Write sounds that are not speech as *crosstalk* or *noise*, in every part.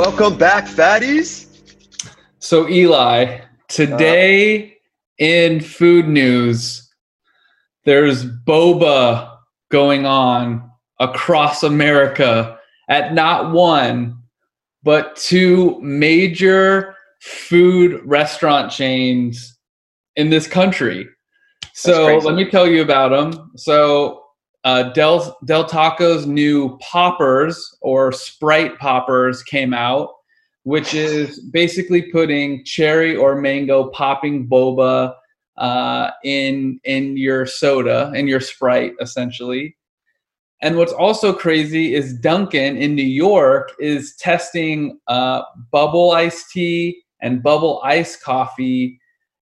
Welcome back, fatties. So, Eli, today in food news, there's boba going on across America at not one, but two major food restaurant chains in this country. So, let me tell you about them. So, uh, Del Del Taco's new poppers or Sprite poppers came out, which is basically putting cherry or mango popping boba uh, in in your soda in your Sprite essentially. And what's also crazy is Dunkin' in New York is testing uh, bubble iced tea and bubble iced coffee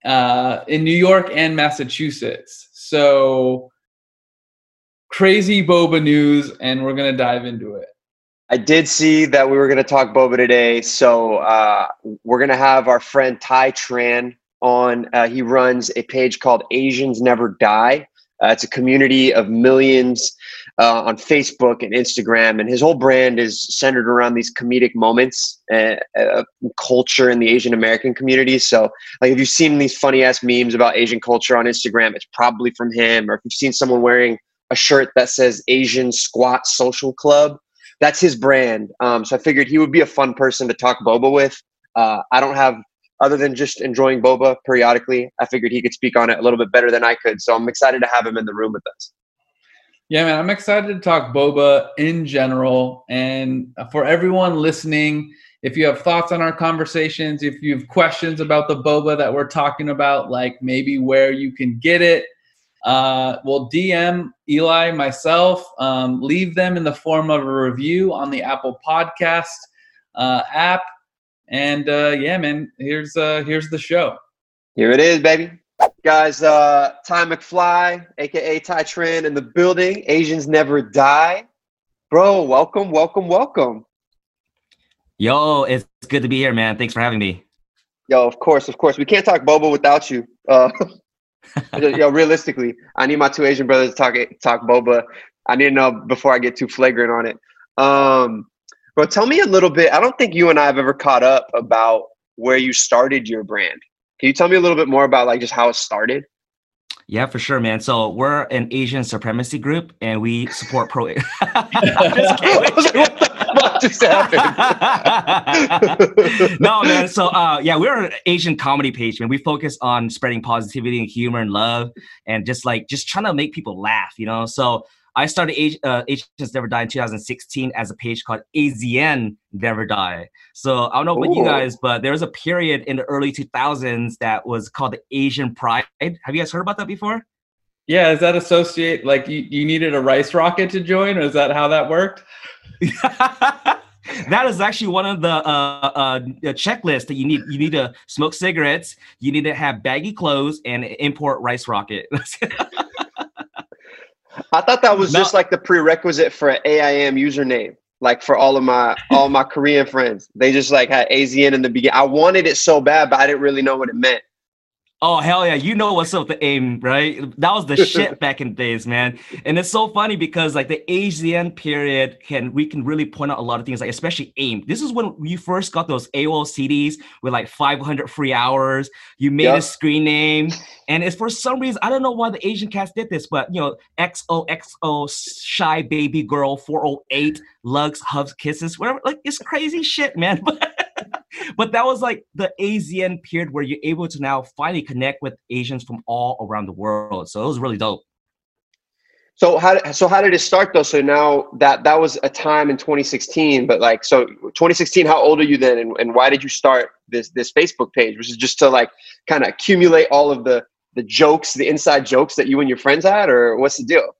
uh, in New York and Massachusetts. So crazy boba news, and we're gonna dive into it. I did see that we were going to talk boba today, so uh, we're going to have our friend Ty Tran on. Uh, he runs a page called Asians Never Die. Uh, it's a community of millions uh, on Facebook and Instagram, and his whole brand is centered around these comedic moments, uh, uh, culture in the Asian American community. So, like, if you've seen these funny ass memes about Asian culture on Instagram, it's probably from him. Or if you've seen someone wearing a shirt that says Asian Squat Social Club. That's his brand. Um, so I figured he would be a fun person to talk boba with. Uh, I don't have, other than just enjoying boba periodically, I figured he could speak on it a little bit better than I could. So I'm excited to have him in the room with us. Yeah, man, I'm excited to talk boba in general. And for everyone listening, if you have thoughts on our conversations, if you have questions about the boba that we're talking about, like maybe where you can get it, uh, will DM Eli, myself, um, leave them in the form of a review on the Apple Podcast uh, app. And uh, yeah, man, here's uh, here's the show. Here it is, baby. Guys, uh, Ty McFly, aka Ty Tran, in the building. Asians never die. Bro, welcome, welcome, welcome. Yo, it's good to be here, man. Thanks for having me. Yo, of course, of course. We can't talk Boba without you. Uh, *laughs* Yo, realistically, I need my two Asian brothers to talk talk boba. I need to know before I get too flagrant on it. Um, bro, tell me a little bit. I don't think you and I have ever caught up about where you started your brand. Can you tell me a little bit more about like just how it started? Yeah, for sure, man. So we're an Asian supremacy group, and we support pro. *laughs* *laughs* *laughs* just happened? *laughs* no, man. So, uh, yeah, we're an Asian comedy page, man. We focus on spreading positivity and humor and love, and just like just trying to make people laugh, you know. So, I started Age, uh, Asians Never Die in 2016 as a page called AZN Never Die. So I don't know about Ooh. you guys, but there was a period in the early 2000s that was called the Asian Pride. Have you guys heard about that before? Yeah, is that associate like you, you needed a rice rocket to join, or is that how that worked? *laughs* that is actually one of the uh, uh, checklists that you need. You need to smoke cigarettes. You need to have baggy clothes and import rice rocket. *laughs* I thought that was no. just like the prerequisite for an AIM username. Like for all of my all my Korean friends, they just like had AZN in the beginning. I wanted it so bad, but I didn't really know what it meant. Oh hell yeah! You know what's up with the aim, right? That was the *laughs* shit back in the days, man. And it's so funny because like the AZN period can we can really point out a lot of things, like especially aim. This is when you first got those AOL CDs with like 500 free hours. You made yep. a screen name, and it's for some reason I don't know why the Asian cats did this, but you know XOXO shy baby girl 408 lugs hugs kisses whatever. Like it's crazy shit, man. *laughs* but that was like the AZN period where you're able to now finally connect with Asians from all around the world. So it was really dope. So how so how did it start though? So now that that was a time in 2016, but like so 2016, how old are you then, and, and why did you start this this Facebook page? Which is just to like kind of accumulate all of the the jokes, the inside jokes that you and your friends had, or what's the deal?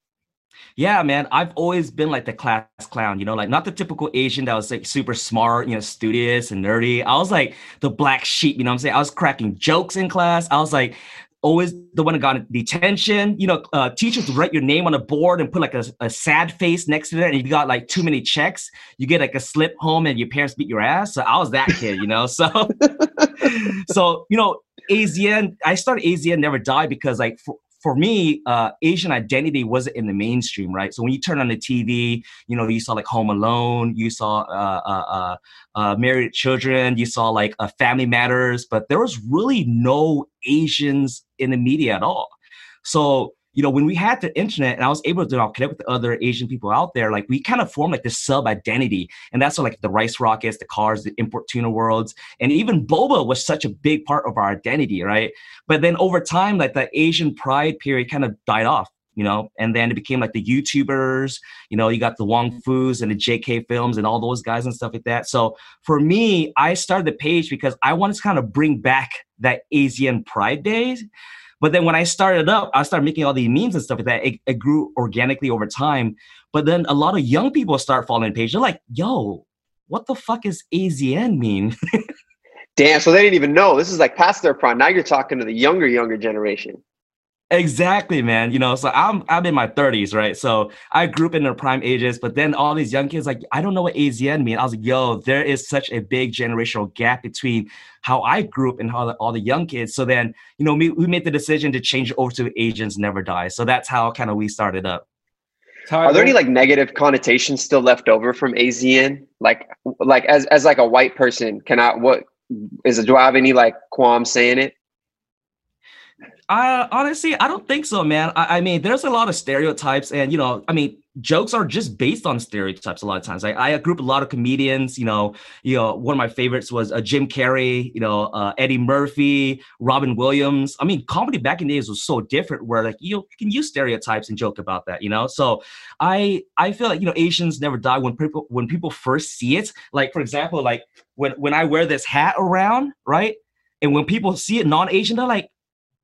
Yeah, man, I've always been like the class clown, you know, like not the typical Asian that was like super smart, you know, studious and nerdy. I was like the black sheep, you know I'm saying? I was cracking jokes in class. I was like always the one that got detention. You know, uh, teachers write your name on a board and put like a, a sad face next to it. And if you got like too many checks, you get like a slip home and your parents beat your ass. So I was that kid, you know? So, *laughs* so, you know, AZN, I started AZN Never Die because like for, for me, uh, Asian identity wasn't in the mainstream, right? So when you turn on the TV, you know, you saw like Home Alone, you saw uh, uh, uh, uh Married Children, you saw like uh, Family Matters, but there was really no Asians in the media at all. So you know, when we had the internet and I was able to you know, connect with other Asian people out there, like we kind of formed like this sub identity. And that's what, like the Rice Rockets, the Cars, the Import Tuna Worlds, and even Boba was such a big part of our identity, right? But then over time, like the Asian pride period kind of died off, you know, and then it became like the YouTubers, you know, you got the Wong mm-hmm. Fu's and the JK films and all those guys and stuff like that. So for me, I started the page because I wanted to kind of bring back that Asian pride days but then when I started up, I started making all these memes and stuff like that. It, it grew organically over time. But then a lot of young people start following the page. They're like, yo, what the fuck is AZN mean? *laughs* Damn, so they didn't even know. This is like past their prime. Now you're talking to the younger, younger generation. Exactly, man. You know, so I'm I'm in my 30s, right? So I grew up in the prime ages, but then all these young kids like, I don't know what AZN mean. I was like, yo, there is such a big generational gap between how I grew up and how the, all the young kids. So then, you know, we, we made the decision to change it over to Asians Never Die. So that's how kind of we started up. Are there any like negative connotations still left over from AZN? Like, like as as like a white person, can I what is it? Do I have any like qualms saying it? I honestly, I don't think so, man. I, I, mean, there's a lot of stereotypes, and you know, I mean, jokes are just based on stereotypes a lot of times. I, I group a lot of comedians. You know, you know, one of my favorites was uh, Jim Carrey. You know, uh, Eddie Murphy, Robin Williams. I mean, comedy back in the days was so different, where like you, can use stereotypes and joke about that. You know, so I I feel like you know Asians never die when people when people first see it. Like for example, like when when I wear this hat around, right? And when people see it non-Asian, they're like,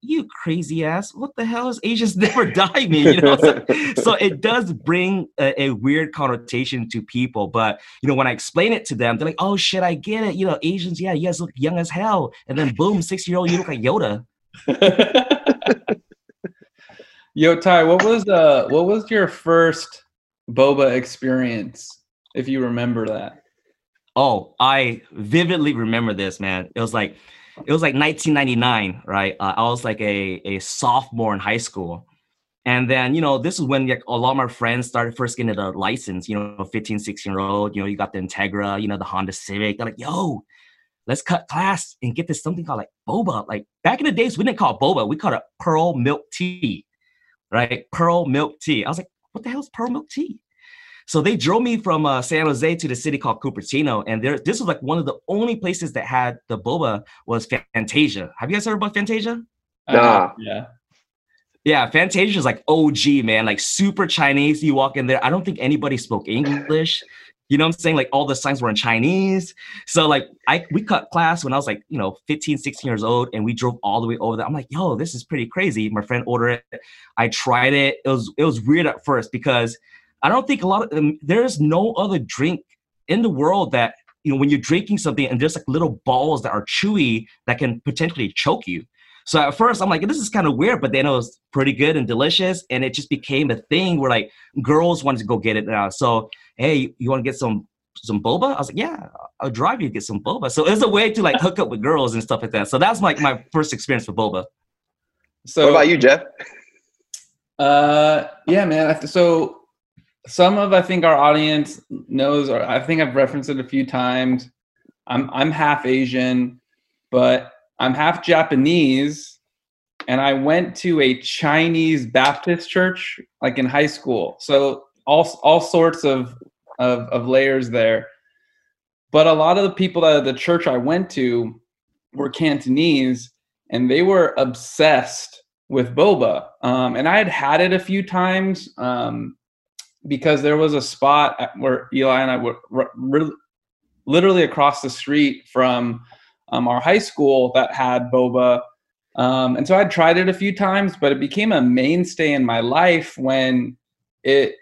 you crazy ass, what the hell is Asians *laughs* never die me? You know, so, so it does bring a, a, weird connotation to people. But you know, when I explain it to them, they're like, oh shit, I get it. You know, Asians, yeah, you guys look young as hell. And then boom, six year old, you look like Yoda. *laughs* Yo, Ty, what was uh what was your first boba experience, if you remember that? Oh, I vividly remember this, man. It was like it was like 1999, right? Uh, I was like a, a sophomore in high school. And then, you know, this is when like, a lot of my friends started first getting a license, you know, 15, 16 year old, you know, you got the Integra, you know, the Honda Civic. They're like, yo, let's cut class and get this something called like boba. Like back in the days, we didn't call it boba, we called it pearl milk tea, right? Pearl milk tea. I was like, what the hell is pearl milk tea? So they drove me from uh, San Jose to the city called Cupertino, and there, this was like one of the only places that had the boba was Fantasia. Have you guys heard about Fantasia? Nah. Uh, yeah. Yeah, Fantasia is like OG, man, like super Chinese. You walk in there, I don't think anybody spoke English. You know what I'm saying? Like all the signs were in Chinese. So like I we cut class when I was like, you know, 15, 16 years old and we drove all the way over there. I'm like, yo, this is pretty crazy. My friend ordered it. I tried it. It was it was weird at first because I don't think a lot of them, there's no other drink in the world that, you know, when you're drinking something and there's like little balls that are chewy that can potentially choke you. So at first I'm like, this is kind of weird, but then it was pretty good and delicious. And it just became a thing where like girls wanted to go get it now. So, hey, you want to get some some boba? I was like, yeah, I'll drive you to get some boba. So it's a way to like hook up with girls and stuff like that. So that's like my first experience with boba. So what about you, Jeff? Uh, yeah, man. So some of I think our audience knows, or I think I've referenced it a few times. I'm I'm half Asian, but I'm half Japanese, and I went to a Chinese Baptist church like in high school. So all all sorts of of, of layers there. But a lot of the people that the church I went to were Cantonese, and they were obsessed with boba. Um, and I had had it a few times. Um, because there was a spot where Eli and I were re- literally across the street from um, our high school that had boba. Um, and so I'd tried it a few times, but it became a mainstay in my life when it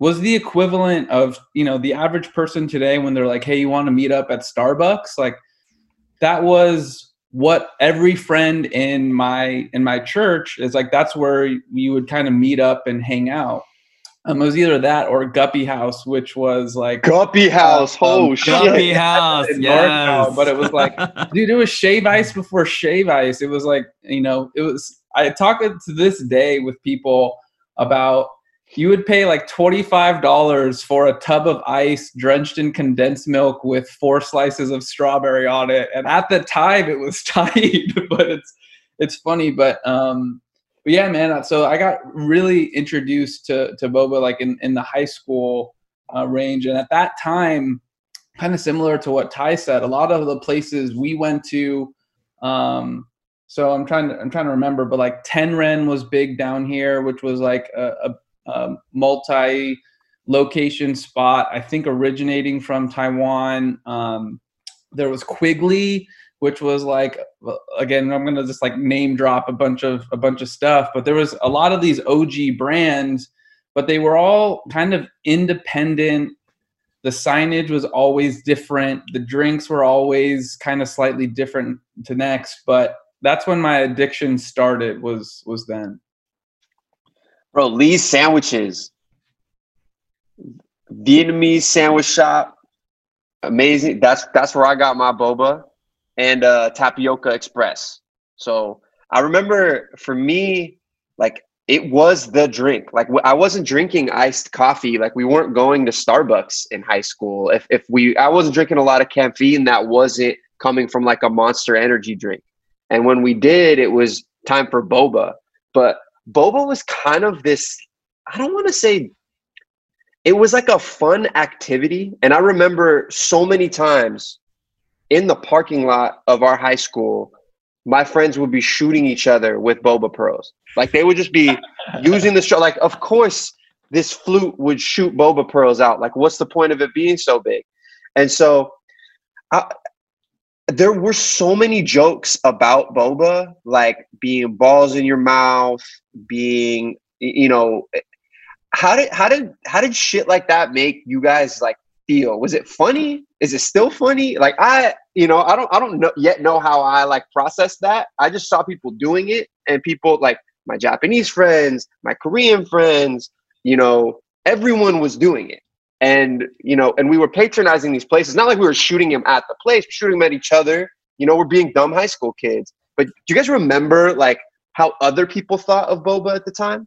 was the equivalent of, you know, the average person today when they're like, hey, you want to meet up at Starbucks? Like that was what every friend in my in my church is like that's where you would kind of meet up and hang out um, it was either that or Guppy House, which was like Guppy House. Uh, oh um, shit! Guppy *laughs* House, yes. but it was like, *laughs* dude, it was shave ice before shave ice. It was like, you know, it was. I talk to this day with people about you would pay like $25 for a tub of ice drenched in condensed milk with four slices of strawberry on it and at the time it was *laughs* tight but it's it's funny but um but yeah man so i got really introduced to to boba like in in the high school uh, range and at that time kind of similar to what ty said a lot of the places we went to um so i'm trying to i'm trying to remember but like Ten Ren was big down here which was like a, a um, multi location spot, I think originating from Taiwan. Um, there was Quickly, which was like again, I'm gonna just like name drop a bunch of a bunch of stuff, but there was a lot of these OG brands, but they were all kind of independent. The signage was always different. The drinks were always kind of slightly different to next, but that's when my addiction started was was then. Bro, Lee's sandwiches. Vietnamese sandwich shop. Amazing. That's that's where I got my boba and uh tapioca express. So I remember for me, like it was the drink. Like I wasn't drinking iced coffee. Like we weren't going to Starbucks in high school. If if we I wasn't drinking a lot of caffeine that wasn't coming from like a monster energy drink. And when we did, it was time for boba. But boba was kind of this i don't want to say it was like a fun activity and i remember so many times in the parking lot of our high school my friends would be shooting each other with boba pearls. Like they would just be *laughs* using the straw like of course this flute would shoot boba pearls out. Like what's the point of it being so big? And so I, there were so many jokes about boba like being balls in your mouth being you know how did how did how did shit like that make you guys like feel? Was it funny? Is it still funny? Like i you know i don't i don't know yet know how i like process that. I just saw people doing it and people like my japanese friends my korean friends you know everyone was doing it. And you know and we were patronizing these places. Not like we were shooting them at the place we're shooting them at each other. You know we're being dumb high school kids. But do you guys remember like how other people thought of boba at the time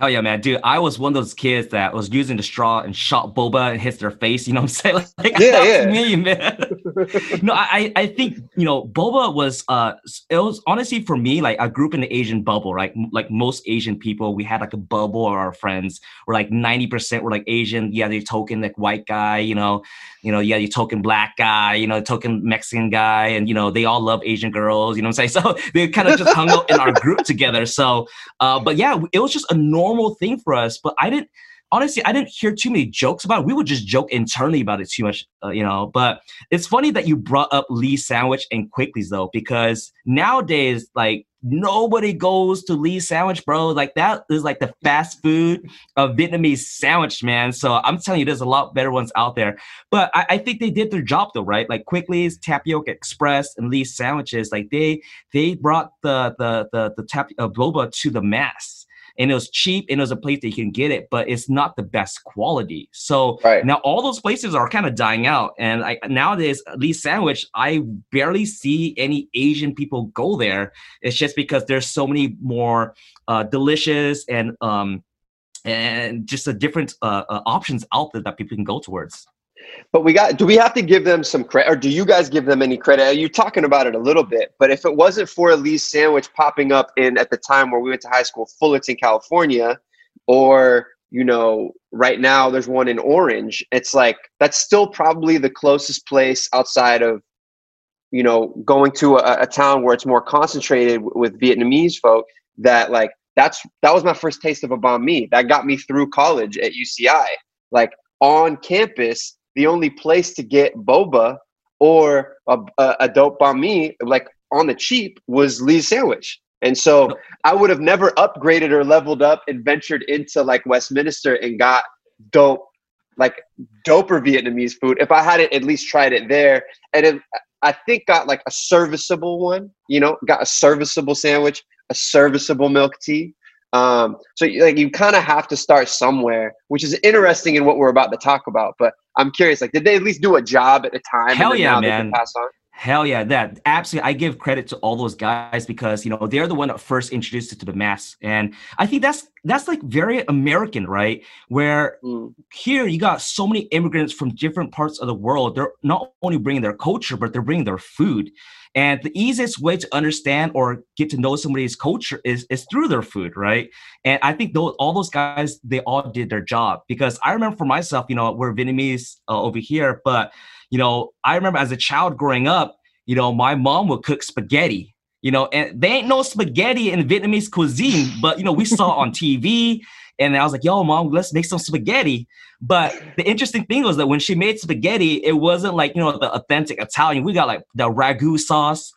Hell yeah, man, dude! I was one of those kids that was using the straw and shot boba and hits their face. You know what I'm saying? *laughs* Like, yeah, yeah. me, man. No, I, I think you know, boba was uh, it was honestly for me like I grew up in the Asian bubble, right? Like most Asian people, we had like a bubble of our friends. We're like 90 percent were like Asian. Yeah, they're token like white guy, you know, you know, yeah, you token black guy, you know, token Mexican guy, and you know, they all love Asian girls. You know what I'm saying? *laughs* So they kind of just hung out in our group together. So, uh, but yeah, it was just a normal thing for us. But I didn't honestly, I didn't hear too many jokes about it. We would just joke internally about it too much, uh, you know. But it's funny that you brought up Lee Sandwich and Quickly's though, because nowadays, like nobody goes to Lee Sandwich, bro. Like that is like the fast food of Vietnamese sandwich, man. So I'm telling you, there's a lot better ones out there. But I, I think they did their job though, right? Like Quickly's, Tapioca Express, and Lee Sandwiches, like they they brought the the the the tap uh, boba to the mass and it was cheap and it was a place that you can get it, but it's not the best quality. So right. now all those places are kind of dying out. And I, nowadays, at Lee's Sandwich, I barely see any Asian people go there. It's just because there's so many more uh, delicious and um, and just a different uh, uh, options out there that people can go towards. But we got, do we have to give them some credit or do you guys give them any credit? You're talking about it a little bit, but if it wasn't for a Elise Sandwich popping up in at the time where we went to high school, Fullerton, California, or, you know, right now there's one in Orange, it's like that's still probably the closest place outside of, you know, going to a, a town where it's more concentrated with Vietnamese folk that like that's that was my first taste of a banh mi. That got me through college at UCI. Like on campus, the only place to get boba or a, a, a dope banh mi, like on the cheap, was Lee's Sandwich. And so I would have never upgraded or leveled up and ventured into like Westminster and got dope, like doper Vietnamese food if I hadn't at least tried it there. And it, I think got like a serviceable one, you know, got a serviceable sandwich, a serviceable milk tea. Um, so like you kind of have to start somewhere, which is interesting in what we're about to talk about. But I'm curious, like, did they at least do a job at the time? Hell yeah, man. Pass on? Hell yeah, that absolutely. I give credit to all those guys because you know they're the one that first introduced it to the mass, and I think that's that's like very American, right? Where mm. here you got so many immigrants from different parts of the world. They're not only bringing their culture, but they're bringing their food. And the easiest way to understand or get to know somebody's culture is is through their food, right? And I think those all those guys they all did their job because I remember for myself, you know, we're Vietnamese uh, over here, but you know, I remember as a child growing up, you know, my mom would cook spaghetti, you know, and they ain't no spaghetti in Vietnamese cuisine, but you know, we saw on TV and I was like, yo, mom, let's make some spaghetti. But the interesting thing was that when she made spaghetti, it wasn't like, you know, the authentic Italian. We got like the ragu sauce.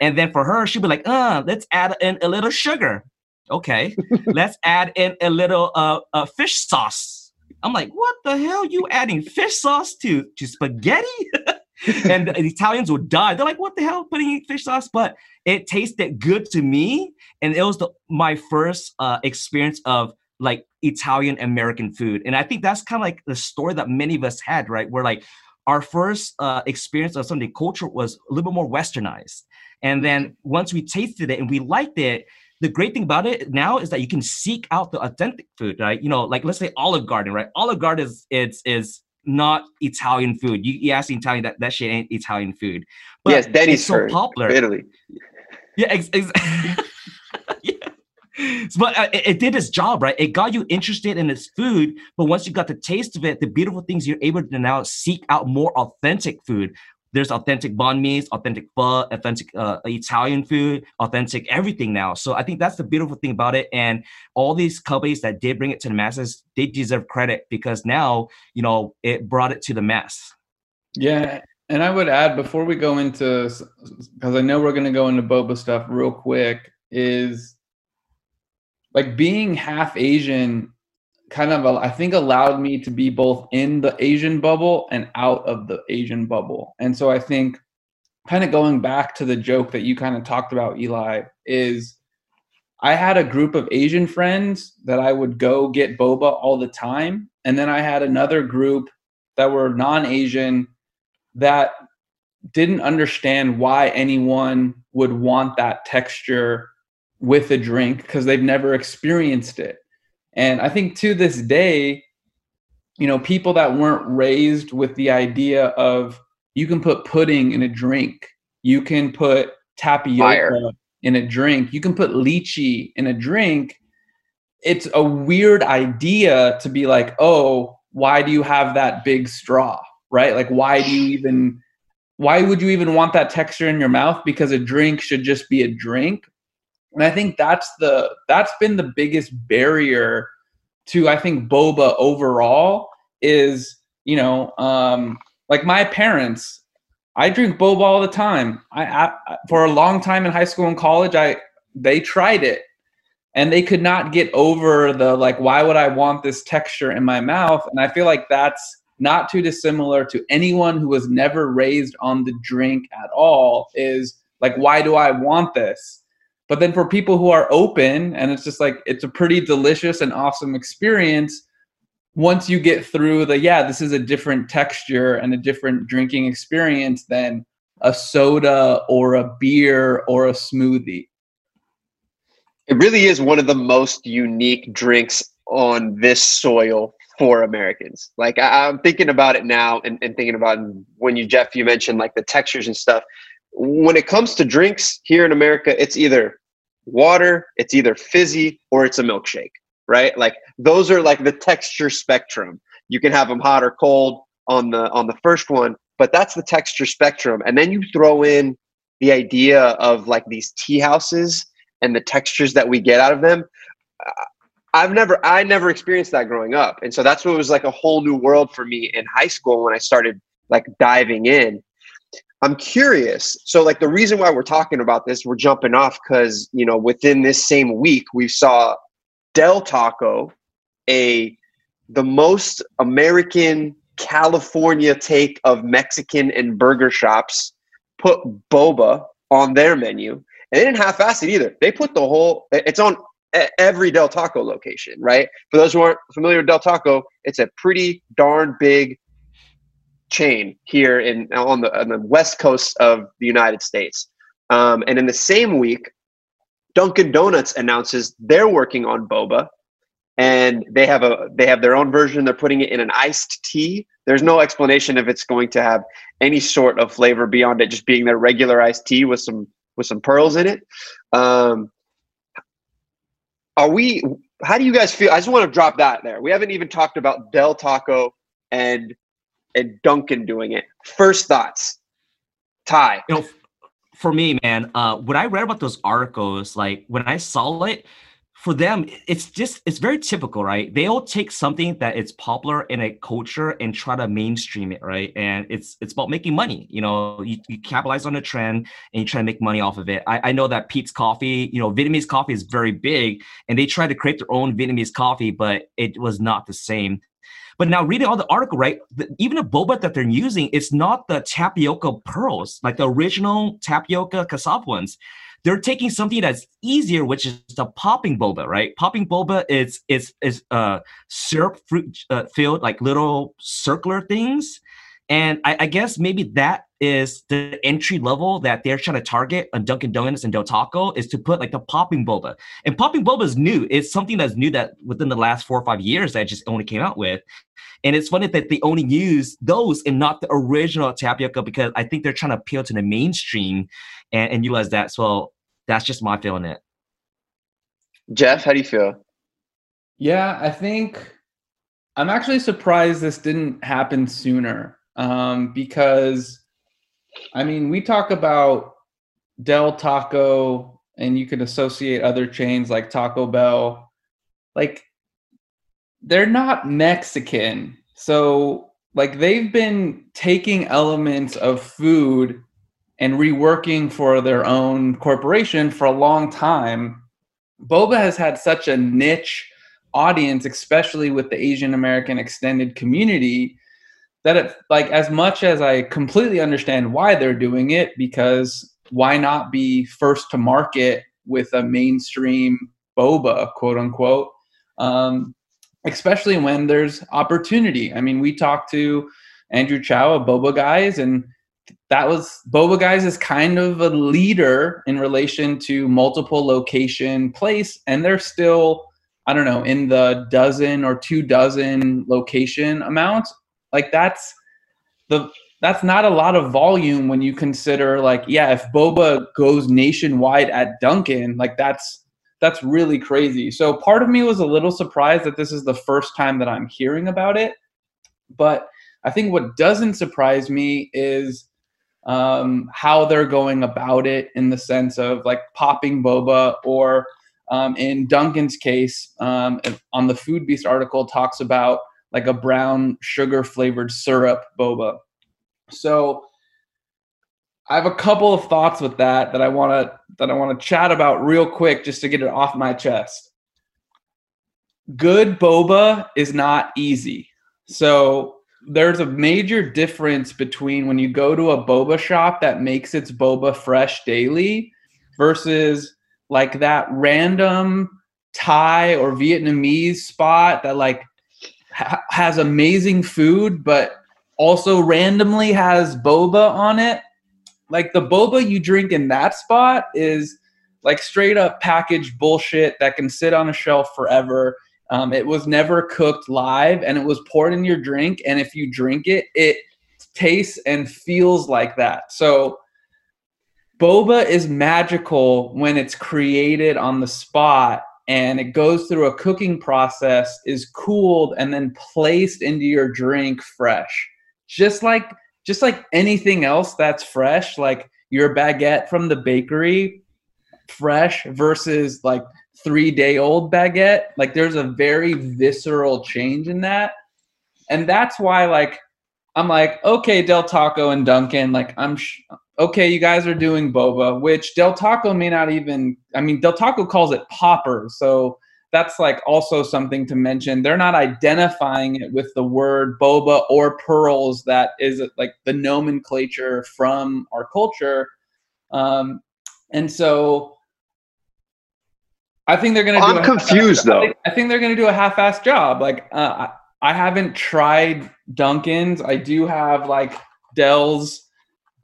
And then for her, she'd be like, uh, let's add in a little sugar. Okay. *laughs* let's add in a little uh, uh, fish sauce I'm like, what the hell? You adding fish sauce to to spaghetti? *laughs* and the Italians would die. They're like, what the hell, putting fish sauce? But it tasted good to me, and it was the, my first uh, experience of like Italian American food. And I think that's kind of like the story that many of us had, right? Where like our first uh, experience of something culture was a little bit more westernized, and then once we tasted it and we liked it, the great thing about it now is that you can seek out the authentic food, right? You know, like let's say Olive Garden, right? Olive Garden is it's is not Italian food. You, you ask the Italian that that shit ain't Italian food. But yes, Denny's so popular. Italy. Yeah, ex- ex- *laughs* yeah. *laughs* But uh, it, it, did its job, right? It got you interested in this food. But once you got the taste of it, the beautiful things you're able to now seek out more authentic food there's authentic banh mi's, authentic pho, authentic uh, Italian food, authentic everything now. So I think that's the beautiful thing about it. And all these companies that did bring it to the masses, they deserve credit because now, you know, it brought it to the mass. Yeah. And I would add before we go into, because I know we're going to go into boba stuff real quick, is like being half Asian kind of I think allowed me to be both in the Asian bubble and out of the Asian bubble. And so I think kind of going back to the joke that you kind of talked about Eli is I had a group of Asian friends that I would go get boba all the time and then I had another group that were non-Asian that didn't understand why anyone would want that texture with a drink because they've never experienced it. And I think to this day, you know, people that weren't raised with the idea of you can put pudding in a drink, you can put tapioca Fire. in a drink, you can put lychee in a drink. It's a weird idea to be like, oh, why do you have that big straw? Right? Like, why do you even why would you even want that texture in your mouth because a drink should just be a drink and I think that's the that's been the biggest barrier to I think boba overall is you know um, like my parents. I drink boba all the time. I, I for a long time in high school and college, I they tried it and they could not get over the like why would i want this texture in my mouth and i feel like that's not too dissimilar to anyone who was never raised on the drink at all is like why do i want this but then for people who are open and it's just like it's a pretty delicious and awesome experience once you get through the yeah, this is a different texture and a different drinking experience than a soda or a beer or a smoothie. It really is one of the most unique drinks on this soil for Americans. Like I, am thinking about it now and, and thinking about when you Jeff you mentioned like the textures and stuff when it comes to drinks here in America, it's either water, it's either fizzy, or it's a milkshake, right? Like those are like the texture spectrum. You can have them hot or cold on the on the first one, but that's the texture spectrum. And then you throw in the idea of like these tea houses and the textures that we get out of them. I've never I never experienced that growing up. And so that's what was like a whole new world for me in high school when I started like diving in I'm curious. So, like, the reason why we're talking about this, we're jumping off because, you know, within this same week, we saw Del Taco, a the most American California take of Mexican and burger shops, put boba on their menu. And they didn't half ass it either. They put the whole, it's on every Del Taco location, right? For those who aren't familiar with Del Taco, it's a pretty darn big chain here in on the on the west coast of the United States. Um, and in the same week, Dunkin' Donuts announces they're working on boba, and they have a they have their own version. They're putting it in an iced tea. There's no explanation if it's going to have any sort of flavor beyond it just being their regular iced tea with some with some pearls in it. Um, are we? How do you guys feel? I just want to drop that there. We haven't even talked about Del Taco and and Dunkin' doing it. First thoughts, Ty. You know, for me, man, uh, when I read about those articles, like when I saw it, for them, it's just it's very typical, right? They'll take something that is popular in a culture and try to mainstream it, right? And it's it's about making money. You know, you, you capitalize on a trend and you try to make money off of it. I, I know that Peet's Coffee, you know, Vietnamese coffee is very big, and they tried to create their own Vietnamese coffee, but it was not the same. But now reading all the article, right? The, even the boba that they're using, it's not the tapioca pearls, like the original tapioca cassava ones. They're taking something that's easier, which is the popping boba, right? Popping boba is is is uh syrup fruit uh, filled like little circular things, and I, I guess maybe that is the entry level that they're trying to target on Dunkin' Donuts and Del Taco is to put like the popping boba. And popping boba is new. It's something that's new that within the last four or five years that just only came out with. And it's funny that they only use those and not the original tapioca because I think they're trying to appeal to the mainstream and, and utilize that. So that's just my feeling it. Jeff, how do you feel? Yeah, I think I'm actually surprised this didn't happen sooner um, because I mean, we talk about Del Taco, and you can associate other chains like Taco Bell. Like, they're not Mexican. So, like, they've been taking elements of food and reworking for their own corporation for a long time. Boba has had such a niche audience, especially with the Asian American extended community, that it like as much as I completely understand why they're doing it, because why not be first to market with a mainstream boba, quote unquote, um, especially when there's opportunity. I mean, we talked to Andrew Chau of Boba Guys, and that was Boba Guys is kind of a leader in relation to multiple location place, and they're still, I don't know, in the dozen or two dozen location amount like that's the that's not a lot of volume when you consider like yeah, if boba goes nationwide at Dunkin', like that's that's really crazy. So part of me was a little surprised that this is the first time that I'm hearing about it. But I think what doesn't surprise me is um, how they're going about it in the sense of like popping boba or um, in Dunkin's case, um, on the Foodbeast article, talks about like a brown sugar flavored syrup boba. So I have a couple of thoughts with that that I want to that I want to chat about real quick just to get it off my chest. Good boba is not easy. So there's a major difference between when you go to a boba shop that makes its boba fresh daily versus like that random Thai or Vietnamese spot that like ha- has amazing food, but also randomly has boba on it. Like the boba you drink in that spot is like straight up packaged bullshit that can sit on a shelf forever. Um, it was never cooked live and it was poured in your drink. And if you drink it, it tastes and feels like that. So, boba is magical when it's created on the spot and it goes through a cooking process, is cooled, and then placed into your drink fresh. Just like just like anything else that's fresh, like your baguette from the bakery, fresh versus like three day old baguette. Like there's a very visceral change in that. And that's why like I'm like, okay, Del Taco and Dunkin', like I'm sh- okay, you guys are doing boba, which Del Taco may not even, I mean, Del Taco calls it poppers. So that's like also something to mention. They're not identifying it with the word boba or pearls that is like the nomenclature from our culture. Um, and so I think they're going to. I'm confused though. I think, I think, they're going to do a half-assed job. Like uh, I haven't tried Dunkin's. I do have like Del's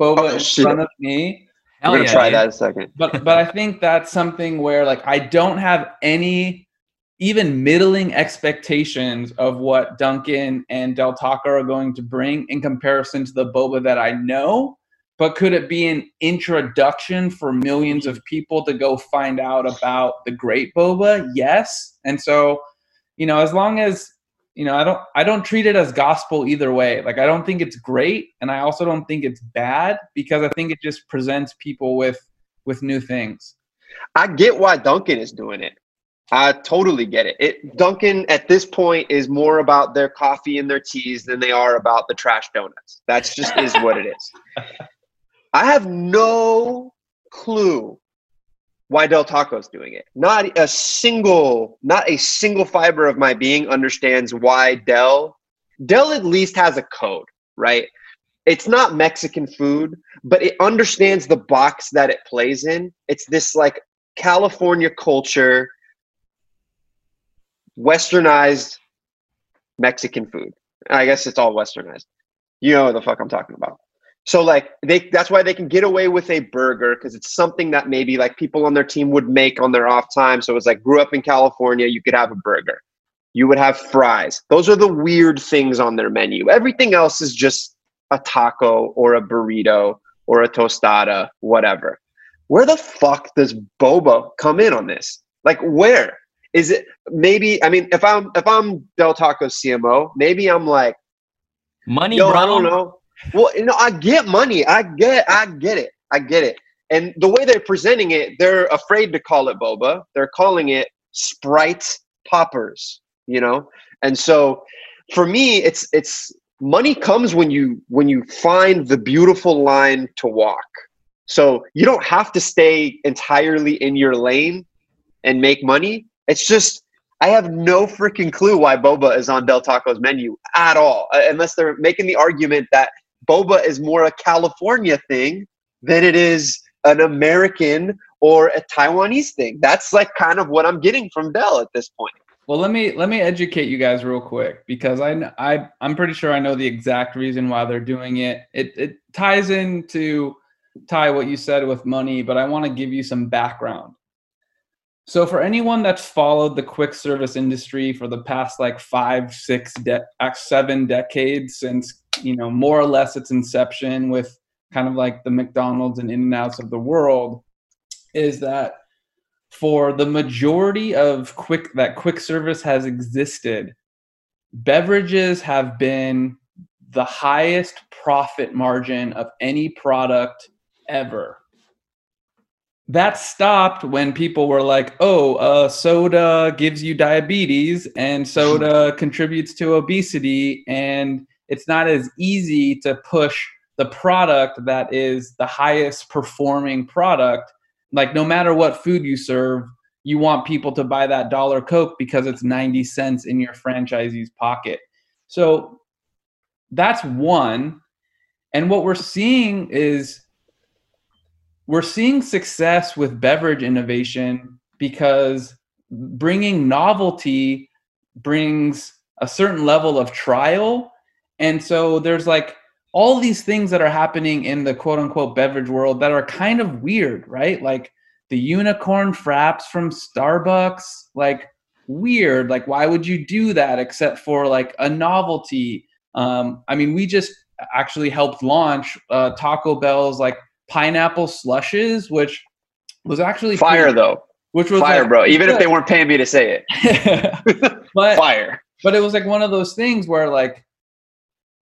boba Oh, in shit. front of me. Hell We're gonna yeah, try dude. that in a second. but but I think that's something where like I don't have any even middling expectations of what Dunkin' and Del Taco are going to bring in comparison to the boba that I know. But could it be an introduction for millions of people to go find out about the great boba? Yes. And so, you know, as long as you know, I don't I don't treat it as gospel either way. Like I don't think it's great and I also don't think it's bad because I think it just presents people with with new things. I get why Dunkin' is doing it. I totally get it. It Dunkin' at this point is more about their coffee and their teas than they are about the trash donuts. That's just is what it is. *laughs* I have no clue why Del Taco's doing it. Not a single, not a single fiber of my being understands why Del. Del at least has a code, right? It's not Mexican food, but it understands the box that it plays in. It's this like California culture, westernized Mexican food. I guess it's all westernized. You know what the fuck I'm talking about. So like they that's why they can get away with a burger because it's something that maybe like people on their team would make on their off time. So it's like grew up in California, you could have a burger. You would have fries. Those are the weird things on their menu. Everything else is just a taco or a burrito or a tostada, whatever. Where the fuck does boba come in on this? Like where? Is it maybe I mean if I'm if I'm Del Taco CMO, maybe I'm like Money, Yo, bro. I don't know. Well, you know, I get money. I get, I get it. I get it. And the way they're presenting it, they're afraid to call it boba. They're calling it Sprite poppers. You know, and so for me, it's it's money comes when you when you find the beautiful line to walk. So you don't have to stay entirely in your lane and make money. It's just I have no freaking clue why boba is on Del Taco's menu at all, uh, unless they're making the argument that boba is more a California thing than it is an American or a Taiwanese thing. That's like kind of what I'm getting from Del at this point. Well, let me let me educate you guys real quick because I I I'm pretty sure I know the exact reason why they're doing it. It it ties into Ty what you said with money, but I want to give you some background. So for anyone that's followed the quick service industry for the past like five, six, de- uh, seven decades since you know more or less its inception with kind of like the McDonald's and In and Outs of the world, is that for the majority of quick that quick service has existed, beverages have been the highest profit margin of any product ever. That stopped when people were like, oh, uh, soda gives you diabetes and soda *laughs* contributes to obesity, and it's not as easy to push the product that is the highest performing product. Like, no matter what food you serve, you want people to buy that dollar Coke because it's 90 cents in your franchisee's pocket. So that's one. And what we're seeing is we're seeing success with beverage innovation because bringing novelty brings a certain level of trial. And so there's like all these things that are happening in the quote unquote beverage world that are kind of weird, right? Like the unicorn fraps from Starbucks, like weird. Like, why would you do that except for like a novelty? Um, I mean, we just actually helped launch uh, Taco Bell's like pineapple slushes, which was actually Fire though, which was fire, like, bro. Even if they weren't paying me to say it, *laughs* but *laughs* fire. but it was like one of those things where like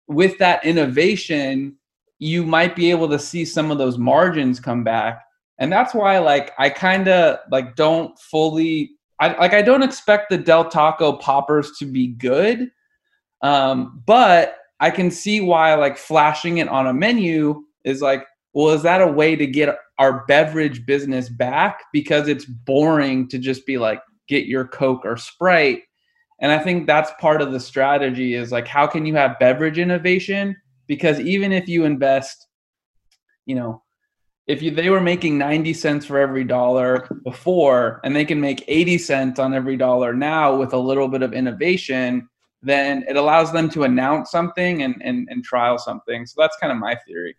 with that innovation you might be able to see some of those margins come back. And that's why like i kind of like don't fully I, like i don't expect the del taco poppers to be good. Um, but i can see why like flashing it on a menu is like well is that a way to get our beverage business back because it's boring to just be like get your coke or sprite and I think that's part of the strategy is like, how can you have beverage innovation? Because even if you invest, you know, if you, they were making 90 cents for every dollar before, and they can make 80 cents on every dollar now with a little bit of innovation, then it allows them to announce something and and, and trial something. So that's kind of my theory.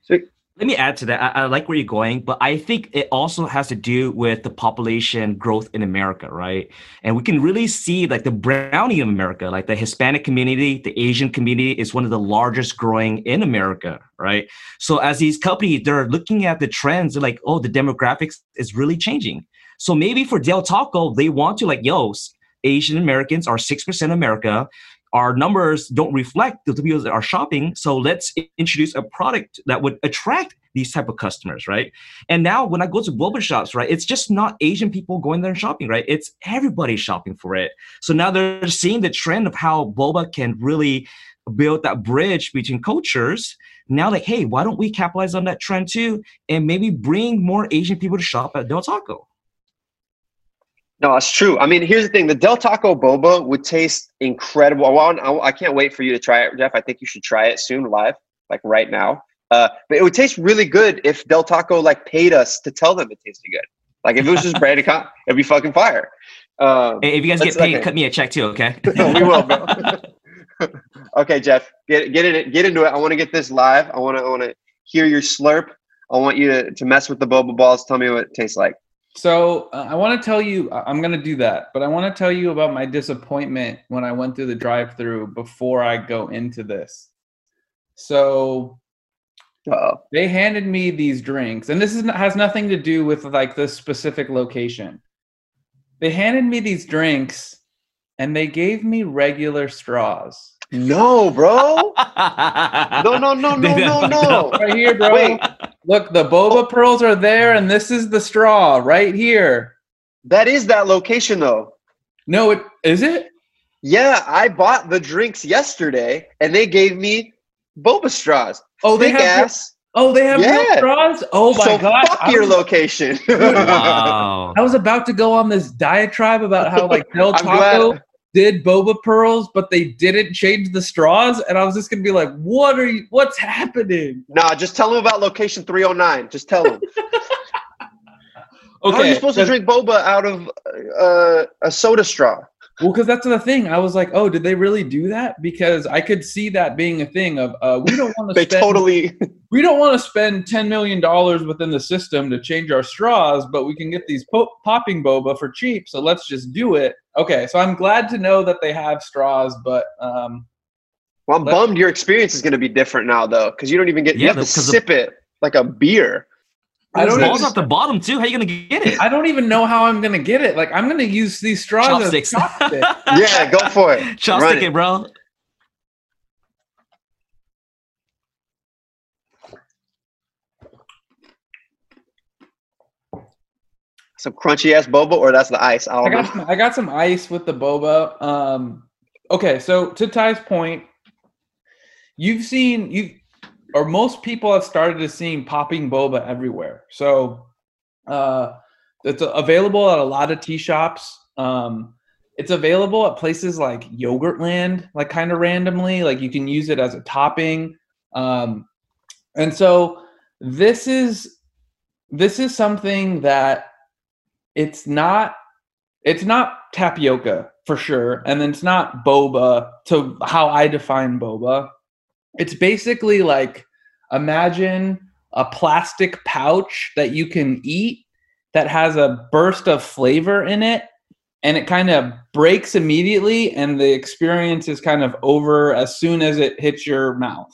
So let me add to that. I, I, like where you're going, but I think it also has to do with the population growth in America, right? And we can really see like the brownie of America, like the Hispanic community, the Asian community is one of the largest growing in America, right? So as these companies, they're looking at the trends, they're like, oh, the demographics is really changing. So maybe for Del Taco, they want to like, yo, Asian Americans are 6% America our numbers don't reflect the people that are shopping so let's introduce a product that would attract these type of customers right? And now when i go to boba shops right it's just not asian people going there and shopping right? It's everybody shopping for it. So now they're seeing the trend of how boba can really build that bridge between cultures. Now like hey why don't we capitalize on that trend too and maybe bring more asian people to shop at del taco no, it's true. I mean, here's the thing: the Del Taco boba would taste incredible. I, want, I can't wait for you to try it, Geoff. I think you should try it soon, live, like right now. Uh, but it would taste really good if Del Taco like paid us to tell them it tasted good. Like if it was just *laughs* branded, con- it'd be fucking fire. Um, hey, if you guys get paid, okay. cut me a check too, okay? *laughs* we will, bro. *laughs* okay, Geoff, get get it, get into it. I want to get this live. I want to, I want to hear your slurp. I want you to, to mess with the boba balls. Tell me what it tastes like. So uh, I want to tell you, I'm going to do that, but I want to tell you about my disappointment when I went through the drive-through before I go into this. So Uh-oh. they handed me these drinks, and this is has nothing to do with like this specific location. They handed me these drinks, and they gave me regular straws. No, bro. *laughs* no, no, no, no, no, no. *laughs* Right here, bro. Wait. Look, the boba oh. pearls are there, and this is the straw right here. That is that location, though. No, it is it. Yeah, I bought the drinks yesterday, and they gave me boba straws. Oh, they have ass. oh, they have yeah. straws. Oh my so god! Fuck your location. wow. *laughs* I was about to go on this diatribe about how like *laughs* Del Taco did boba pearls, but they didn't change the straws. And I was just gonna be like, what are you what's happening? Nah, just tell them about location 309. Just tell them. *laughs* okay. How are you supposed to drink boba out of uh, a soda straw? Well, because that's the thing. I was like, oh, did they really do that? Because I could see that being a thing of uh, we don't want to. *laughs* they spend, totally. *laughs* we don't want to spend ten million dollars within the system to change our straws, but we can get these po- popping boba for cheap. So let's just do it. Okay, so I'm glad to know that they have straws, but um. Well, I'm bummed your experience is going to be different now, though, because you don't even get yeah, you have to sip of, it like a beer. I don't balls off the bottom too. How are you gonna get it? I don't even know how I'm gonna get it. Like I'm gonna use these straws chopsticks. as chopsticks. *laughs* yeah, go for it. *laughs* Chopstick it, bro. Some crunchy ass boba, or that's the ice. I, I got some, I got some ice with the boba. Um, okay, so to Ty's point, you've seen you or most people have started to seeing popping boba everywhere. So uh, it's available at a lot of tea shops. Um, it's available at places like Yogurtland, like kind of randomly. Like you can use it as a topping. Um, and so this is this is something that it's not it's not tapioca for sure, and then it's not boba to how I define boba. It's basically like imagine a plastic pouch that you can eat that has a burst of flavor in it and it kind of breaks immediately and the experience is kind of over as soon as it hits your mouth.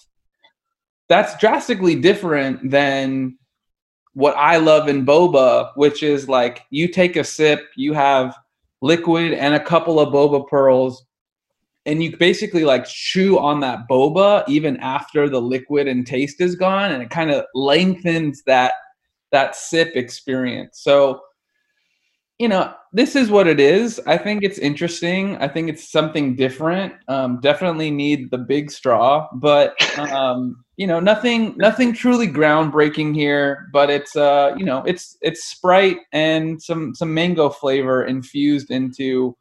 That's drastically different than what I love in boba, which is like you take a sip, you have liquid and a couple of boba pearls and you basically like chew on that boba even after the liquid and taste is gone and it kind of lengthens that that sip experience. So you know this is what it is. I think it's interesting. I think it's something different. Um, definitely need the big straw but um, you know nothing nothing truly groundbreaking here but it's uh you know it's it's sprite and some some mango flavor infused into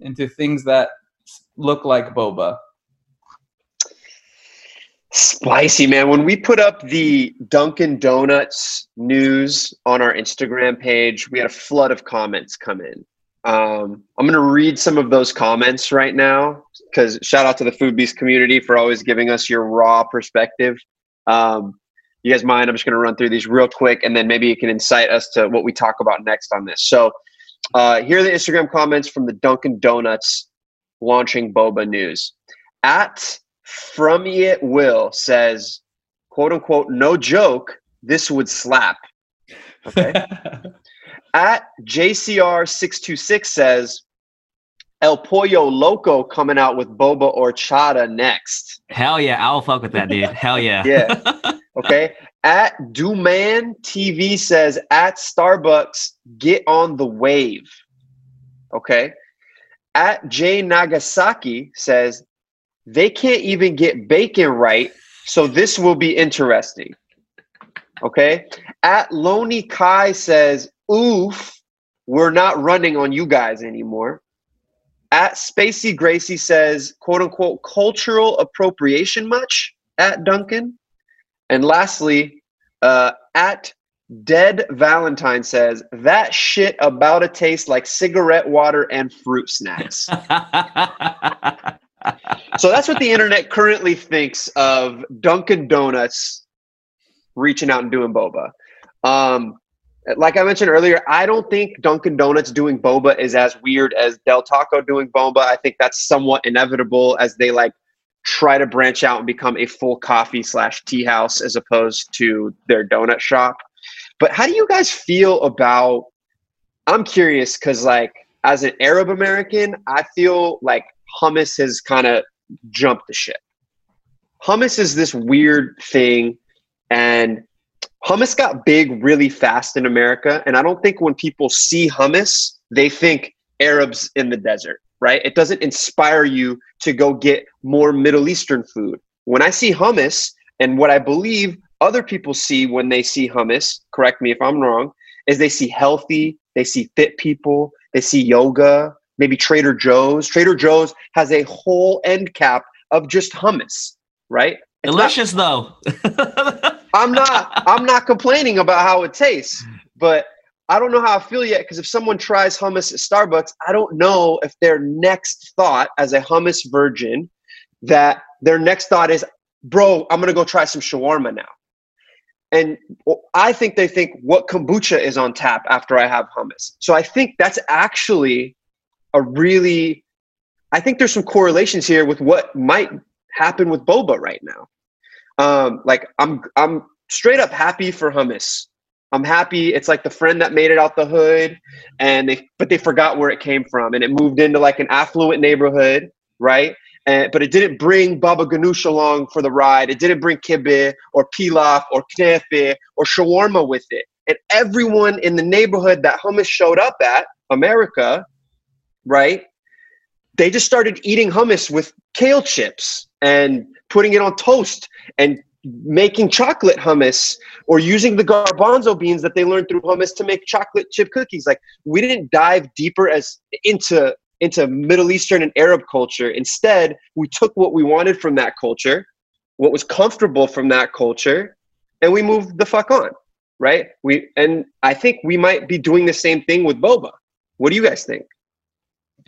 into things that look like boba? Spicy, man. When we put up the Dunkin' Donuts news on our Instagram page, we had a flood of comments come in. Um, I'm going to read some of those comments right now because shout out to the Foodbeast community for always giving us your raw perspective. Um, you guys mind? I'm just going to run through these real quick and then maybe you can incite us to what we talk about next on this. So, uh, here are the Instagram comments from the Dunkin' Donuts launching boba news. At from it will says, quote unquote, no joke, this would slap. Okay. *laughs* At JCR626 says, El Pollo Loco coming out with boba horchata next. Hell yeah, I'll fuck with that, dude. Hell yeah. *laughs* Yeah. Okay. At Duman TV says, at Starbucks, get on the wave. Okay. At J Nagasaki says, they can't even get bacon right, so this will be interesting. Okay. At Loney Kai says, oof, we're not running on you guys anymore. At Spacey Gracie says, quote unquote, cultural appropriation much at Dunkin'. And lastly, uh, at Dead Valentine says, that shit about to taste like cigarette water and fruit snacks. *laughs* so that's what the internet currently thinks of Dunkin' Donuts reaching out and doing boba. Um, like I mentioned earlier, I don't think Dunkin' Donuts doing boba is as weird as Del Taco doing boba. I think that's somewhat inevitable as they like try to branch out and become a full coffee slash tea house as opposed to their donut shop. But how do you guys feel about? I'm curious because like as an Arab American, I feel like hummus has kind of jumped the ship. Hummus is this weird thing, and hummus got big really fast in America. And I don't think when people see hummus, they think Arabs in the desert, right? It doesn't inspire you to go get more Middle Eastern food. When I see hummus, and what I believe other people see when they see hummus, correct me if I'm wrong, is they see healthy, they see fit people, they see yoga, maybe Trader Joe's. Trader Joe's has a whole end cap of just hummus, right? It's Delicious not, though. *laughs* I'm not I'm not complaining about how it tastes, but I don't know how I feel yet because if someone tries hummus at Starbucks, I don't know if their next thought as a hummus virgin that their next thought is, bro, I'm gonna go try some shawarma now. And I think they think what kombucha is on tap after I have hummus. So I think that's actually a really I think there's some correlations here with what might happen with boba right now. Um, like I'm I'm straight up happy for hummus. I'm happy. It's like the friend that made it out the hood, and they but they forgot where it came from, and it moved into like an affluent neighborhood, right? And but it didn't bring Baba Ganoush along for the ride. It didn't bring kibbeh or pilaf or knefe or shawarma with it. And everyone in the neighborhood that hummus showed up at, America, right? They just started eating hummus with kale chips and putting it on toast and making chocolate hummus or using the garbanzo beans that they learned through hummus to make chocolate chip cookies like we didn't dive deeper as into into middle eastern and arab culture. Instead we took what we wanted from that culture what was comfortable from that culture and we moved the fuck on right? We and i think we might be doing the same thing with boba. What do you guys think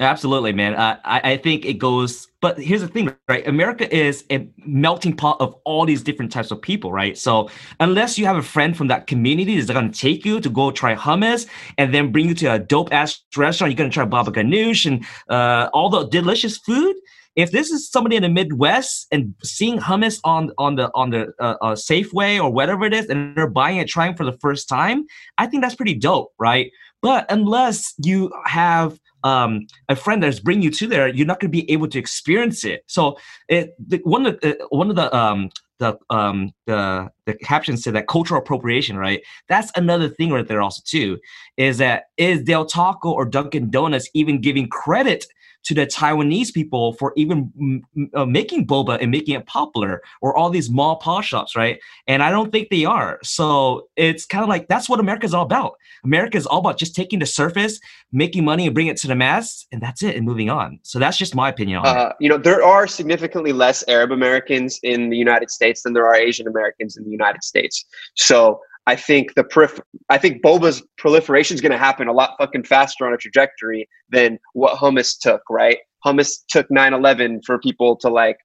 Absolutely, man. Uh, I, I think it goes, but here's the thing, right? America is a melting pot of all these different types of people, right? So unless you have a friend from that community that's going to take you to go try hummus and then bring you to a dope ass restaurant, you're going to try baba ganoush and uh, all the delicious food. If this is somebody in the Midwest and seeing hummus on on the on the uh, uh, Safeway or whatever it is, and they're buying it, trying for the first time, I think that's pretty dope, right? But unless you have um, a friend that's bringing you to there, you're not going to be able to experience it. So it, the, one of the, uh, one of the um, the um the the caption said that cultural appropriation, right? That's another thing right there also too, is that is Del Taco or Dunkin' Donuts even giving credit to the Taiwanese people for even uh, making boba and making it popular, or all these mall paw shops, right? And I don't think they are. So it's kind of like that's what America is all about. America is all about just taking the surface, making money, and bring it to the mass, and that's it, and moving on. So that's just my opinion on uh. You know, there are significantly less Arab Americans in the United States than there are Asian Americans in the United States. So I think the perif- I think boba's proliferation is going to happen a lot fucking faster on a trajectory than what hummus took. Right? Hummus took 9/11 for people to like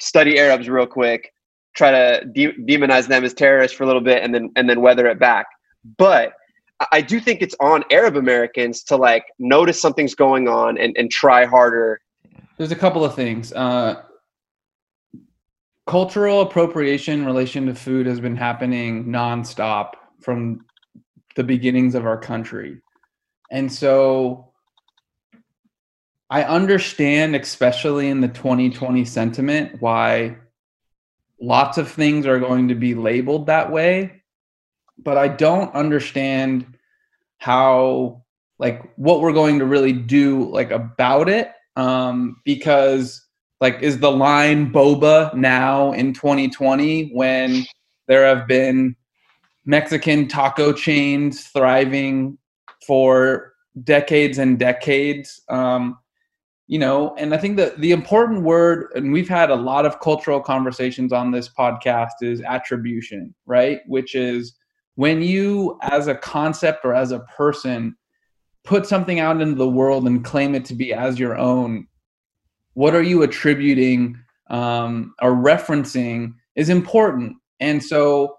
study Arabs real quick, try to de- demonize them as terrorists for a little bit, and then and then weather it back. But I do think it's on Arab Americans to like notice something's going on and, and try harder. There's a couple of things. Uh, cultural appropriation in relation to food has been happening nonstop from the beginnings of our country. And so I understand, especially in the 2020 sentiment, why lots of things are going to be labeled that way. But I don't understand how, like, what we're going to really do, like, about it. Um, because like is the line boba now in 2020 when there have been mexican taco chains thriving for decades and decades? Um, you know and i think that the important word and we've had a lot of cultural conversations on this podcast is attribution right? Which is when you as a concept or as a person put something out into the world and claim it to be as your own what are you attributing um, or referencing is important. And so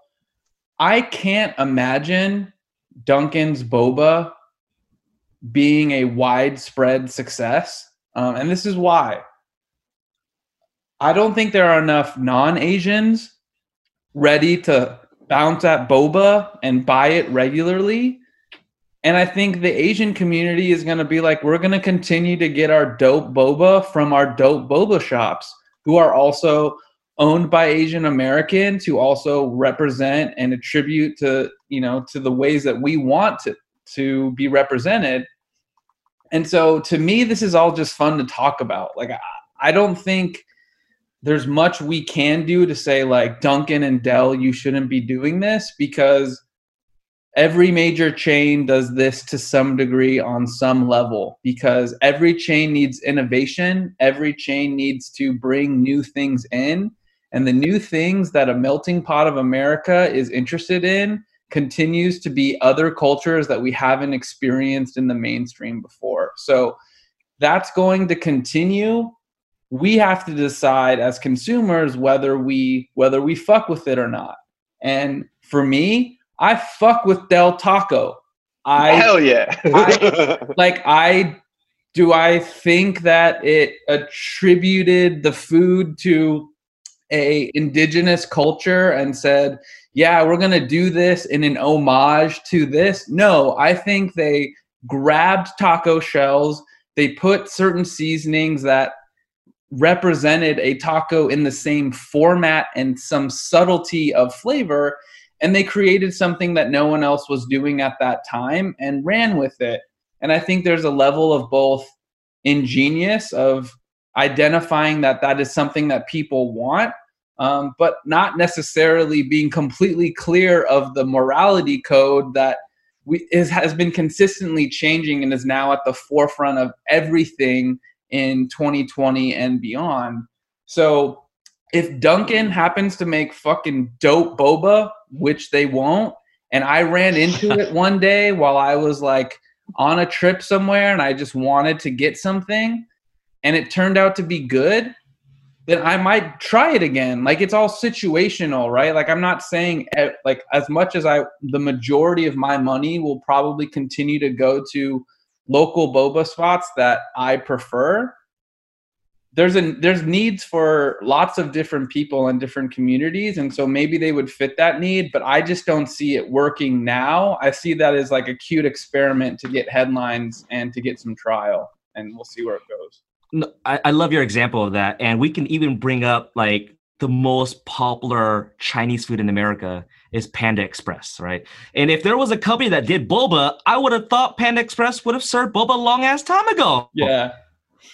I can't imagine Dunkin's boba being a widespread success. Um, and this is why. I don't think there are enough non Asians ready to bounce at boba and buy it regularly and I think the Asian community is going to be like, we're going to continue to get our dope boba from our dope boba shops, who are also owned by Asian Americans, who also represent and attribute to, you know, to the ways that we want to, to be represented. And so to me, this is all just fun to talk about. Like, I, I don't think there's much we can do to say, like, Dunkin' and Del, you shouldn't be doing this because every major chain does this to some degree on some level because every chain needs innovation every chain needs to bring new things in and the new things that a melting pot of america is interested in continues to be other cultures that we haven't experienced in the mainstream before. So that's going to continue. We have to decide as consumers whether we whether we fuck with it or not. And for me I fuck with Del Taco. I hell yeah. I, *laughs* like I do I think that it attributed the food to a indigenous culture and said, "Yeah, we're going to do this in an homage to this." No, I think they grabbed taco shells, they put certain seasonings that represented a taco in the same format and some subtlety of flavor and they created something that no one else was doing at that time and ran with it. And i think there's a level of both ingenious of identifying that that is something that people want um, but not necessarily being completely clear of the morality code that we, is, has been consistently changing and is now at the forefront of everything in 2020 and beyond. So if Dunkin' happens to make fucking dope boba, which they won't, and I ran into *laughs* it one day while I was like on a trip somewhere and I just wanted to get something and it turned out to be good, then I might try it again. Like it's all situational, right? Like I'm not saying like as much as I the majority of my money will probably continue to go to local boba spots that I prefer there's a there's needs for lots of different people and different communities. And so maybe they would fit that need but i just don't see it working now. I see that as like a cute experiment to get headlines and to get some trial and we'll see where it goes. No, I, I love your example of that. And we can even bring up like the most popular chinese food in america is panda express right? And if there was a company that did boba i would have thought panda express would have served boba long ass time ago. Yeah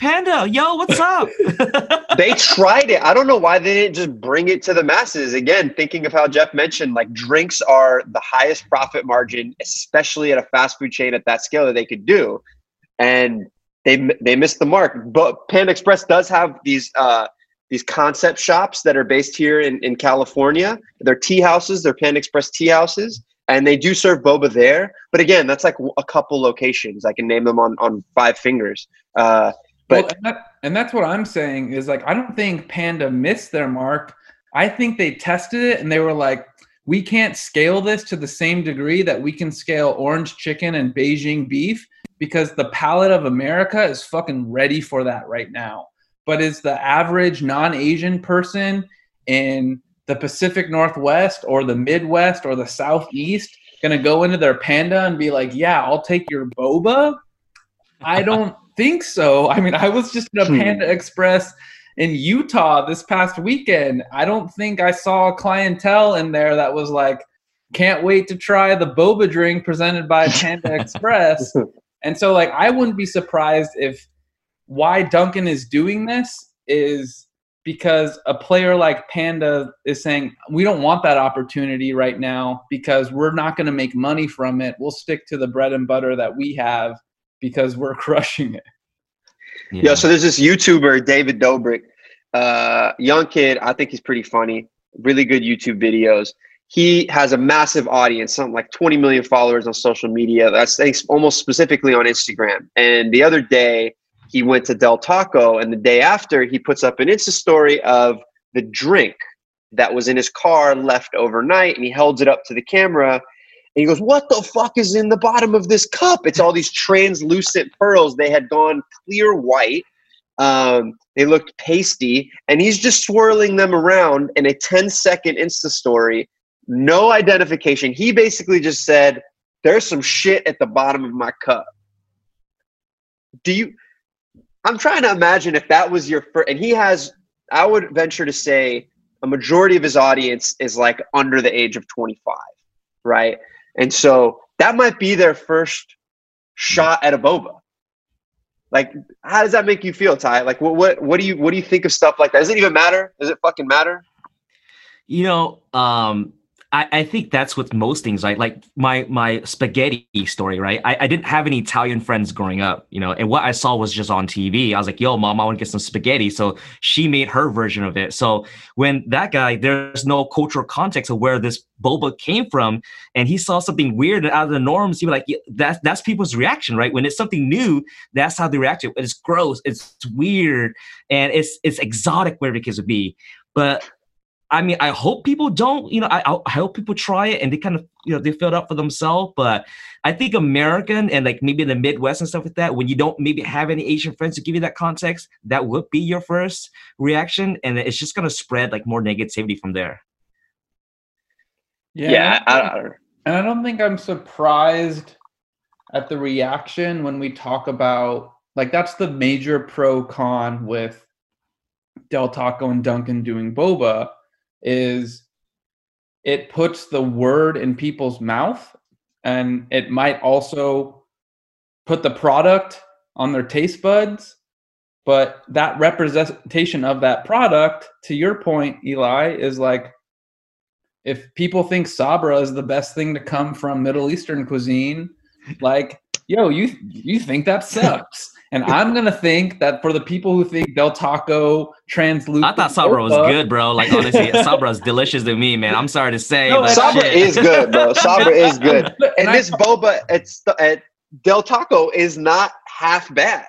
Panda, yo, what's up? *laughs* they tried it. I don't know why they didn't just bring it to the masses. Again, thinking of how Geoff mentioned, like drinks are the highest profit margin, especially at a fast food chain at that scale that they could do, and they they missed the mark. But Panda Express does have these uh, these concept shops that are based here in in California. They're tea houses. They're Panda Express tea houses, and they do serve boba there. But again, that's like a couple locations. I can name them on on five fingers. Uh, but well, and, that, and that's what I'm saying is like I don't think Panda missed their mark. I think they tested it and they were like, we can't scale this to the same degree that we can scale orange chicken and Beijing beef because the palate of America is fucking ready for that right now. But is the average non-Asian person in the Pacific Northwest or the Midwest or the Southeast gonna go into their panda and be like, "Yeah, I'll take your boba"? I don't think so. I mean, I was just in a hmm. Panda Express in Utah this past weekend. I don't think I saw a clientele in there that was like, "Can't wait to try the boba drink presented by Panda *laughs* Express." And so, like, I wouldn't be surprised if why Dunkin' is doing this is because a player like Panda is saying, we don't want that opportunity right now because we're not going to make money from it. We'll stick to the bread and butter that we have because we're *laughs* crushing it. Yeah. yeah so there's this YouTuber, David Dobrik, uh, young kid. I think he's pretty funny, really good YouTube videos. He has a massive audience, something like 20 million followers on social media. That's almost specifically on Instagram. And the other day, he went to Del Taco, and the day after, he puts up an Insta story of the drink that was in his car left overnight, and he holds it up to the camera. And he goes, What the fuck is in the bottom of this cup? It's all these translucent pearls. They had gone clear white. Um, they looked pasty, and he's just swirling them around in a 10 second Insta story. No identification. He basically just said, There's some shit at the bottom of my cup. Do you I'm trying to imagine if that was your first, and he has, I would venture to say, a majority of his audience is like under the age of 25, right? And so that might be their first shot at a boba. Like, how does that make you feel, Ty? Like, what, what, what do you, what do you think of stuff like that? Does it even matter? Does it fucking matter? You know, um, I, I think that's with most things, right? Like my my spaghetti story, right? I, I didn't have any Italian friends growing up, you know, and what I saw was just on TV. I was like, yo, mom, I want to get some spaghetti. So she made her version of it. So when that guy, there's no cultural context of where this boba came from, and he saw something weird and out of the norms, he was like, yeah, that's that's people's reaction, right? When it's something new, that's how they react to it. It's gross, it's weird, and it's it's exotic where it would be. But I mean, I hope people don't, you know, I, I hope people try it and they kind of, you know, they fill it up for themselves. But I think American and like maybe in the Midwest and stuff like that, when you don't maybe have any Asian friends to give you that context, that would be your first reaction. And it's just going to spread like more negativity from there. Yeah. yeah I, I, and I don't think I'm surprised at the reaction when we talk about like that's the major pro con with Del Taco and Dunkin' doing boba is it puts the word in people's mouth and it might also put the product on their taste buds but that representation of that product to your point eli is like if people think sabra is the best thing to come from middle eastern cuisine like yo you you think that *laughs* sucks and I'm gonna think that for the people who think Del Taco translucent, I thought Sabra was good, bro. Like honestly, Sabra is delicious to me, man. I'm sorry to say, no, Sabra shit. is good, bro. *laughs* Sabra is good, *laughs* and, and this I, boba it's at Del Taco is not half bad.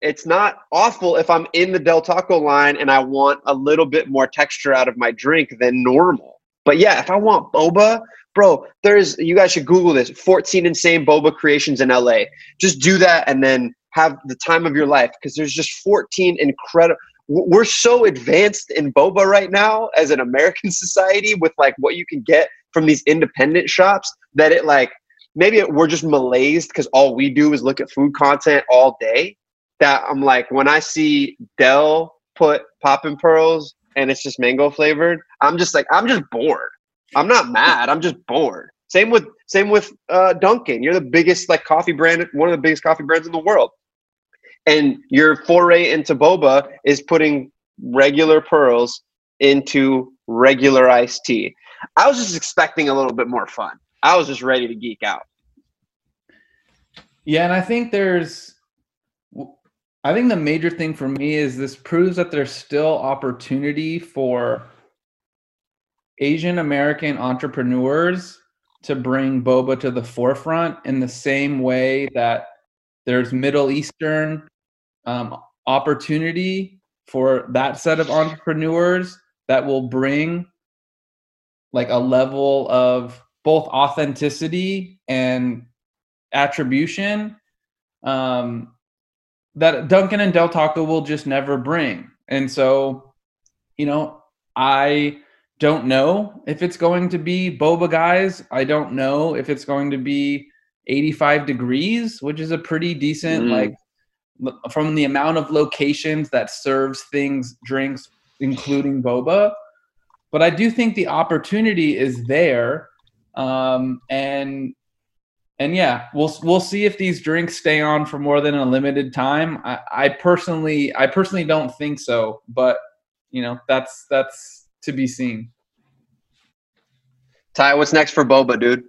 It's not awful if I'm in the Del Taco line and I want a little bit more texture out of my drink than normal. But yeah, if I want boba, bro, there's you guys should Google this 14 insane boba creations in LA. Just do that and then have the time of your life because there's just 14 incredible we're so advanced in boba right now as an american *laughs* society with like what you can get from these independent shops that it like maybe we're just malaised because all we do is look at food content all day that i'm like when i see Del put poppin' pearls and it's just mango flavored i'm just like i'm just bored i'm not mad i'm just bored same with same with uh, Dunkin'. You're the biggest like coffee brand, one of the biggest coffee brands in the world and your foray into boba is putting regular pearls into regular iced tea. I was just expecting a little bit more fun. I was just ready to geek out. Yeah, and I think there's I think the major thing for me is this proves that there's still opportunity for Asian American entrepreneurs to bring boba to the forefront in the same way that there's Middle Eastern um, opportunity for that set of entrepreneurs that will bring like a level of both authenticity and attribution um, that Dunkin' and Del Taco will just never bring. And so, you know, I don't know if it's going to be boba guys. I don't know if it's going to be 85 degrees, which is a pretty decent mm. like from the amount of locations that serves things, drinks, including boba. But I do think the opportunity is there, um, and and yeah, we'll we'll see if these drinks stay on for more than a limited time. I, I personally I personally don't think so, but you know that's that's to be seen. Ty, what's next for Boba, dude?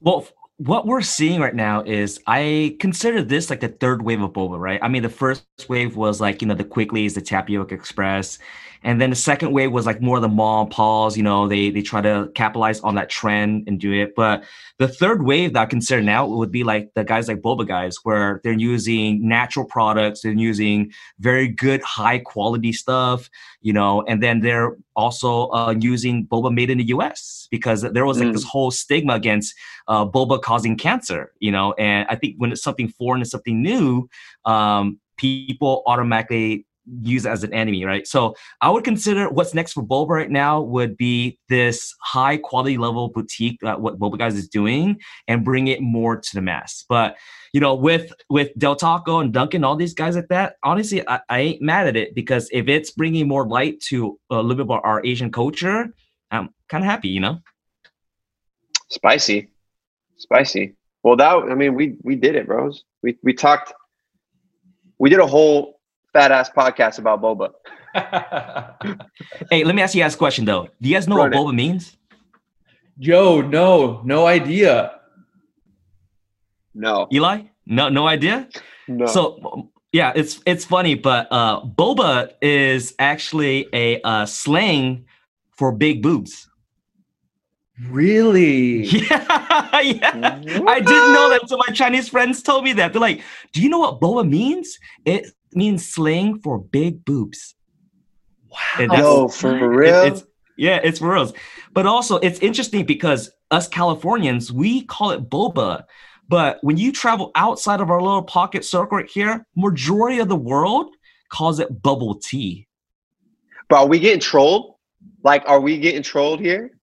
Well, what we're seeing right now is I consider this like the third wave of boba, right? I mean, the first wave was like, you know, the Quicklies, the Tapioca Express. And then the second wave was like more the mom pause, you know, they they try to capitalize on that trend and do it. But the third wave that I consider now would be like the guys like Boba guys, where they're using natural products, they're using very good high quality stuff, you know, and then they're also uh, using boba made in the US because there was like mm. this whole stigma against uh, boba causing cancer, you know, and I think when it's something foreign and something new, um, people automatically use as an enemy, right? So I would consider what's next for Boba right now would be this high quality level boutique, uh, what Boba Guys is doing, and bring it more to the mass. But you know, with with Del Taco and Dunkin', all these guys like that, honestly, I, I ain't mad at it because if it's bringing more light to a little bit about our Asian culture, I'm kind of happy, you know. Spicy, spicy. Well, that I mean, we we did it, bros. We we talked. We did a whole fat ass podcast about boba. *laughs* hey, let me ask you guys a question though. Do you guys know Run what it. boba means? Joe, no, no idea. No. Eli? No, no idea? No. So yeah, it's it's funny, but uh boba is actually a uh, slang for big boobs. Really? *laughs* Yeah, yeah. I didn't know that. So my Chinese friends told me that. They're like, "Do you know what boba means? It means slang for big boobs. Wow. Yo, for real? It, it's, yeah, it's for real. But also, it's interesting because us Californians, we call it boba. But when you travel outside of our little pocket circle right here, majority of the world calls it bubble tea. But are we getting trolled? Like, are we getting trolled here?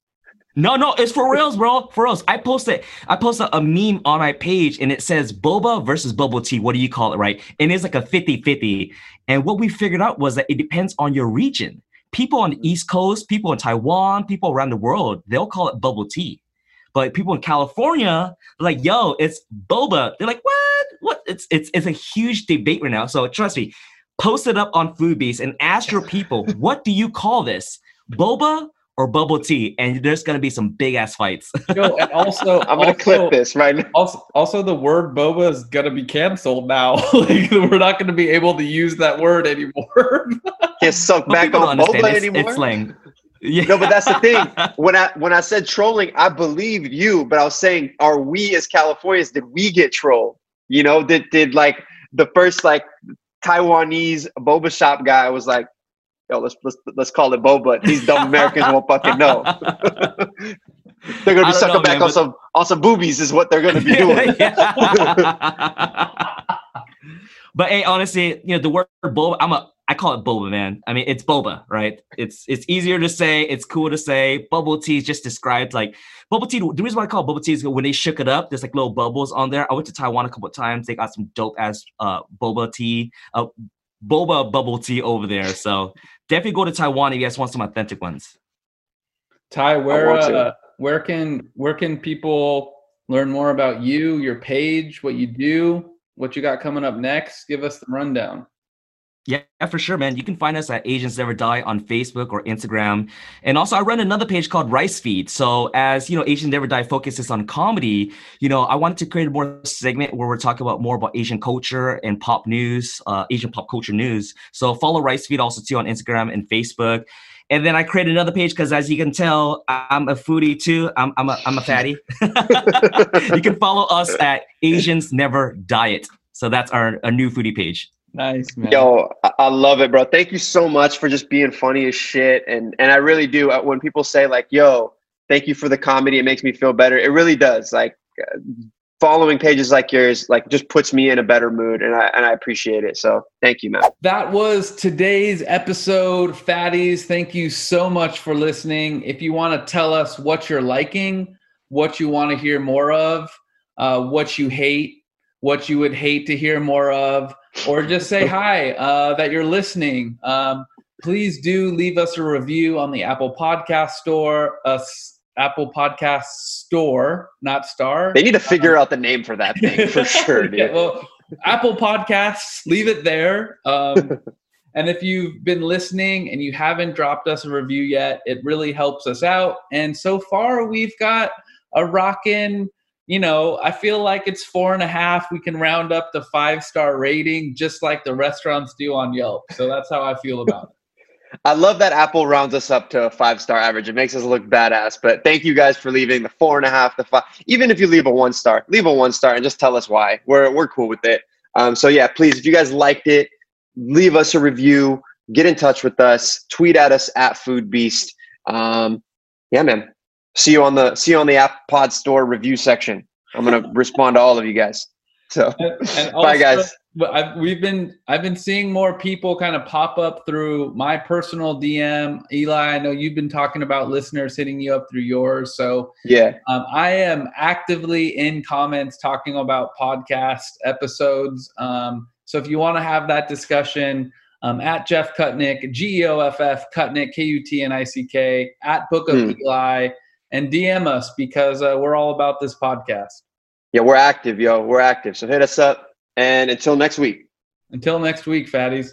No, no, it's for reals, bro. For reals. I posted I posted a meme on my page and it says boba versus bubble tea. What do you call it, right? And it's like a 50-50. And what we figured out was that it depends on your region. People on the East Coast, people in Taiwan, people around the world, they'll call it bubble tea. But people in California, like, yo, it's boba. They're like, what? What? It's it's it's a huge debate right now. So trust me, post it up on Foodbeast and ask your people, what do you call this? Boba or bubble tea, and there's gonna be some big ass fights. *laughs* Yo, and also, *laughs* I'm gonna also, clip this right now. Also, also, the word boba is gonna be canceled now. *laughs* like, we're not gonna be able to use that word anymore. Can't suck back on boba it's, anymore. It's slang. Yeah. No, but that's the thing. When I when I said trolling, I believe you, but I was saying, are we as Californians did we get trolled? You know, did did like the first like Taiwanese boba shop guy was like, yo, let's let's let's call it Bo, but these dumb Americans won't fucking know. *laughs* they're gonna be sucking know, back man, on some on some boobies, is what they're gonna be *laughs* doing. *laughs* but hey, honestly, you know the word boba, I'm a I call it boba, man. I mean, it's boba, right? It's it's easier to say, it's cool to say. Bubble tea is just described like bubble tea. The reason why I call it bubble tea is when they shook it up, there's like little bubbles on there. I went to Taiwan a couple of times. They got some dope ass uh, boba tea, uh, boba bubble tea over there. So definitely go to Taiwan if you guys want some authentic ones. Ty, where uh, where can where can people learn more about you, your page, what you do, what you got coming up next? Give us the rundown. Yeah, for sure, man. You can find us at Asians Never Die on Facebook or Instagram. And also I run another page called Rice Feed. So as you know, Asians Never Die focuses on comedy, you know, I wanted to create a more segment where we're talking about more about Asian culture and pop news, uh, Asian pop culture news. So follow Rice Feed also too on Instagram and Facebook. And then I created another page because, as you can tell, I'm a foodie too. I'm, I'm, a, I'm a fatty. *laughs* you can follow us at Asians Never Diet. So that's our a new foodie page. Nice, man. Yo, I love it, bro. Thank you so much for just being funny as shit. And and I really do. Uh, when people say like, "Yo, thank you for the comedy," it makes me feel better. It really does. Like uh, following pages like yours, like just puts me in a better mood, and I and I appreciate it. So thank you, man. That was today's episode, fatties. Thank you so much for listening. If you want to tell us what you're liking, what you want to hear more of, uh, what you hate, what you would hate to hear more of or just say hi uh, that you're listening. Um, please do leave us a review on the Apple Podcast Store, uh, Apple Podcast Store, not Star. They need to figure out the name for that thing for *laughs* sure, dude. yeah, well, Apple Podcasts, leave it there. Um, *laughs* and if you've been listening and you haven't dropped us a review yet, it really helps us out. And so far, we've got a rockin' you know, I feel like it's four and a half. We can round up the five star rating just like the restaurants do on Yelp. So that's how I feel about it. *laughs* I love that Apple rounds us up to a five star average. It makes us look badass. But thank you guys for leaving the four and a half, the five. Even if you leave a one star, leave a one star and just tell us why. We're we're cool with it. Um, so yeah, please, if you guys liked it, leave us a review. Get in touch with us. Tweet at us at Foodbeast. Um, yeah, man. See you on the see you on the App Pod Store review section. I'm gonna *laughs* respond to all of you guys. So and, and *laughs* also, bye guys. I've, we've been I've been seeing more people kind of pop up through my personal DM. Eli, I know you've been talking about listeners hitting you up through yours. So yeah, um, I am actively in comments talking about podcast episodes. Um, so if you want to have that discussion, um, at Geoff Kutnick, G E O F F Kutnick, K U T N I C K, at Book of hmm. Eli and DM us because uh, we're all about this podcast. Yeah, we're active, yo. We're active. So hit us up. And until next week. Until next week, fatties.